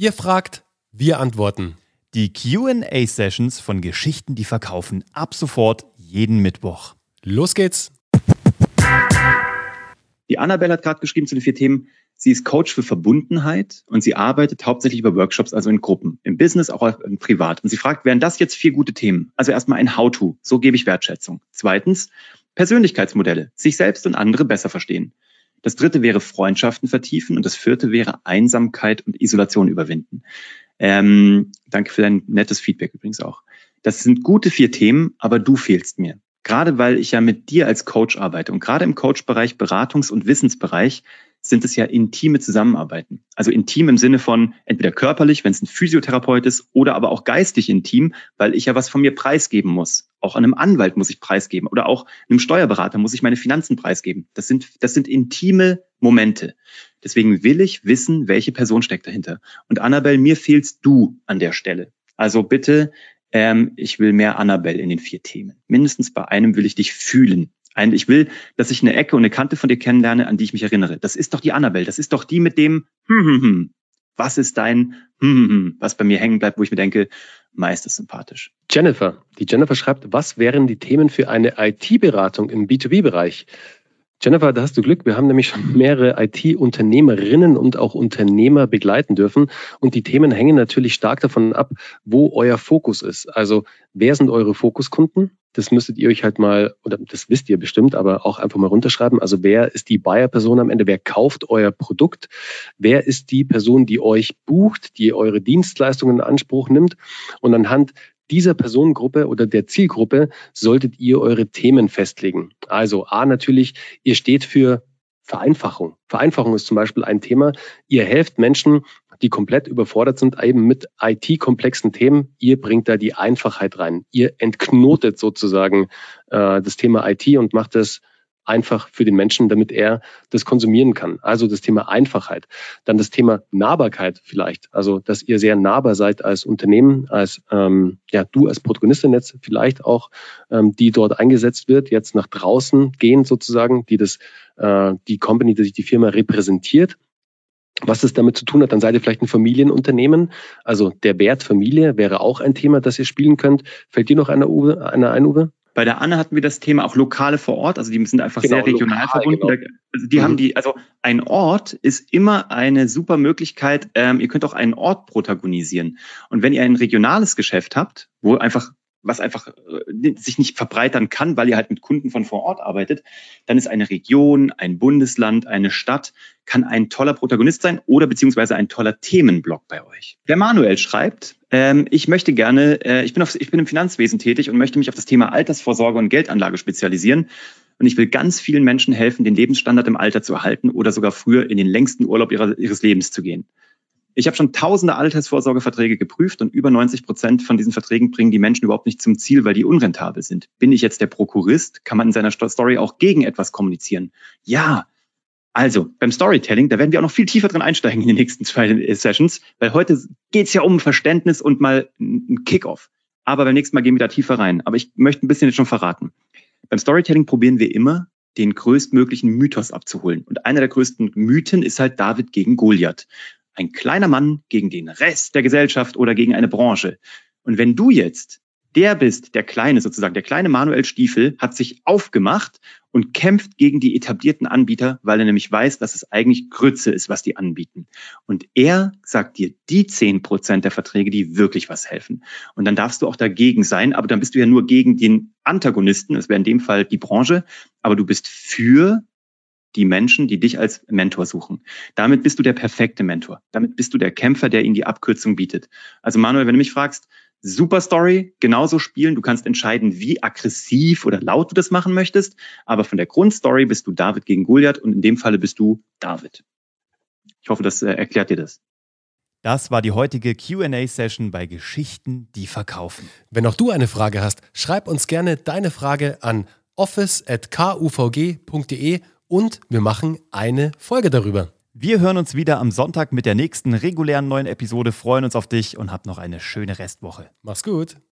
Ihr fragt, wir antworten. Die QA-Sessions von Geschichten, die verkaufen, ab sofort jeden Mittwoch. Los geht's. Die Annabelle hat gerade geschrieben zu den vier Themen. Sie ist Coach für Verbundenheit und sie arbeitet hauptsächlich über Workshops, also in Gruppen, im Business, auch im Privat. Und sie fragt, wären das jetzt vier gute Themen? Also erstmal ein How-to. So gebe ich Wertschätzung. Zweitens, Persönlichkeitsmodelle. Sich selbst und andere besser verstehen. Das dritte wäre Freundschaften vertiefen und das vierte wäre Einsamkeit und Isolation überwinden. Ähm, danke für dein nettes Feedback übrigens auch. Das sind gute vier Themen, aber du fehlst mir. Gerade weil ich ja mit dir als Coach arbeite und gerade im Coach-Bereich, Beratungs- und Wissensbereich sind es ja intime Zusammenarbeiten. Also intim im Sinne von entweder körperlich, wenn es ein Physiotherapeut ist, oder aber auch geistig intim, weil ich ja was von mir preisgeben muss. Auch einem Anwalt muss ich preisgeben oder auch einem Steuerberater muss ich meine Finanzen preisgeben. Das sind, das sind intime Momente. Deswegen will ich wissen, welche Person steckt dahinter. Und Annabelle, mir fehlst du an der Stelle. Also bitte, ähm, ich will mehr Annabelle in den vier Themen. Mindestens bei einem will ich dich fühlen. Ein, ich will, dass ich eine Ecke und eine Kante von dir kennenlerne, an die ich mich erinnere. Das ist doch die Annabelle. Das ist doch die mit dem hm, hm, hm. Was ist dein hm, hm, hm, was bei mir hängen bleibt, wo ich mir denke, meist ist sympathisch. Jennifer. Die Jennifer schreibt, was wären die Themen für eine IT-Beratung im B2B-Bereich? Jennifer, da hast du Glück. Wir haben nämlich schon mehrere IT-Unternehmerinnen und auch Unternehmer begleiten dürfen. Und die Themen hängen natürlich stark davon ab, wo euer Fokus ist. Also, wer sind eure Fokuskunden? Das müsstet ihr euch halt mal, oder das wisst ihr bestimmt, aber auch einfach mal runterschreiben. Also wer ist die Buyer-Person am Ende? Wer kauft euer Produkt? Wer ist die Person, die euch bucht, die eure Dienstleistungen in Anspruch nimmt? Und anhand dieser Personengruppe oder der Zielgruppe solltet ihr eure Themen festlegen. Also A natürlich, ihr steht für Vereinfachung. Vereinfachung ist zum Beispiel ein Thema. Ihr helft Menschen, die komplett überfordert sind, eben mit IT-komplexen Themen. Ihr bringt da die Einfachheit rein. Ihr entknotet sozusagen äh, das Thema IT und macht es einfach für den Menschen, damit er das konsumieren kann. Also das Thema Einfachheit. Dann das Thema Nahbarkeit vielleicht. Also, dass ihr sehr nahbar seid als Unternehmen, als ähm, ja, du als Protagonistin jetzt vielleicht auch, ähm, die dort eingesetzt wird, jetzt nach draußen gehen sozusagen, die das, äh, die Company, die sich die Firma repräsentiert. Was das damit zu tun hat, dann seid ihr vielleicht ein Familienunternehmen. Also der Wert Familie wäre auch ein Thema, das ihr spielen könnt. Fällt dir noch einer, Uwe, einer ein, Uwe? Bei der Anne hatten wir das Thema auch lokale vor Ort, also die sind einfach genau, sehr regional lokal, verbunden. Genau. Also die mhm. haben die, also ein Ort ist immer eine super Möglichkeit. Ähm, ihr könnt auch einen Ort protagonisieren. Und wenn ihr ein regionales Geschäft habt, wo einfach was einfach äh, sich nicht verbreitern kann, weil ihr halt mit Kunden von vor Ort arbeitet, dann ist eine Region, ein Bundesland, eine Stadt, kann ein toller Protagonist sein oder beziehungsweise ein toller Themenblock bei euch. Der Manuel schreibt, ähm, ich möchte gerne, äh, ich, bin auf, ich bin im Finanzwesen tätig und möchte mich auf das Thema Altersvorsorge und Geldanlage spezialisieren. Und ich will ganz vielen Menschen helfen, den Lebensstandard im Alter zu erhalten oder sogar früher in den längsten Urlaub ihrer, ihres Lebens zu gehen. Ich habe schon tausende Altersvorsorgeverträge geprüft und über 90 Prozent von diesen Verträgen bringen die Menschen überhaupt nicht zum Ziel, weil die unrentabel sind. Bin ich jetzt der Prokurist? Kann man in seiner Story auch gegen etwas kommunizieren? Ja. Also, beim Storytelling, da werden wir auch noch viel tiefer drin einsteigen in den nächsten zwei Sessions, weil heute geht's ja um Verständnis und mal ein Kickoff. Aber beim nächsten Mal gehen wir da tiefer rein. Aber ich möchte ein bisschen jetzt schon verraten. Beim Storytelling probieren wir immer, den größtmöglichen Mythos abzuholen. Und einer der größten Mythen ist halt David gegen Goliath ein kleiner Mann gegen den Rest der Gesellschaft oder gegen eine Branche. Und wenn du jetzt der bist, der kleine sozusagen, der kleine Manuel Stiefel hat sich aufgemacht und kämpft gegen die etablierten Anbieter, weil er nämlich weiß, dass es eigentlich Grütze ist, was die anbieten. Und er sagt dir die zehn Prozent der Verträge, die wirklich was helfen. Und dann darfst du auch dagegen sein, aber dann bist du ja nur gegen den Antagonisten, das wäre in dem Fall die Branche, aber du bist für die Menschen, die dich als Mentor suchen. Damit bist du der perfekte Mentor. Damit bist du der Kämpfer, der ihnen die Abkürzung bietet. Also Manuel, wenn du mich fragst, super Story, genauso spielen. Du kannst entscheiden, wie aggressiv oder laut du das machen möchtest. Aber von der Grundstory bist du David gegen Goliath und in dem Falle bist du David. Ich hoffe, das äh, erklärt dir das. Das war die heutige QA-Session bei Geschichten, die verkaufen. Wenn auch du eine Frage hast, schreib uns gerne deine Frage an office.kuvg.de und wir machen eine Folge darüber. Wir hören uns wieder am Sonntag mit der nächsten regulären neuen Episode, freuen uns auf dich und hab noch eine schöne Restwoche. Mach's gut.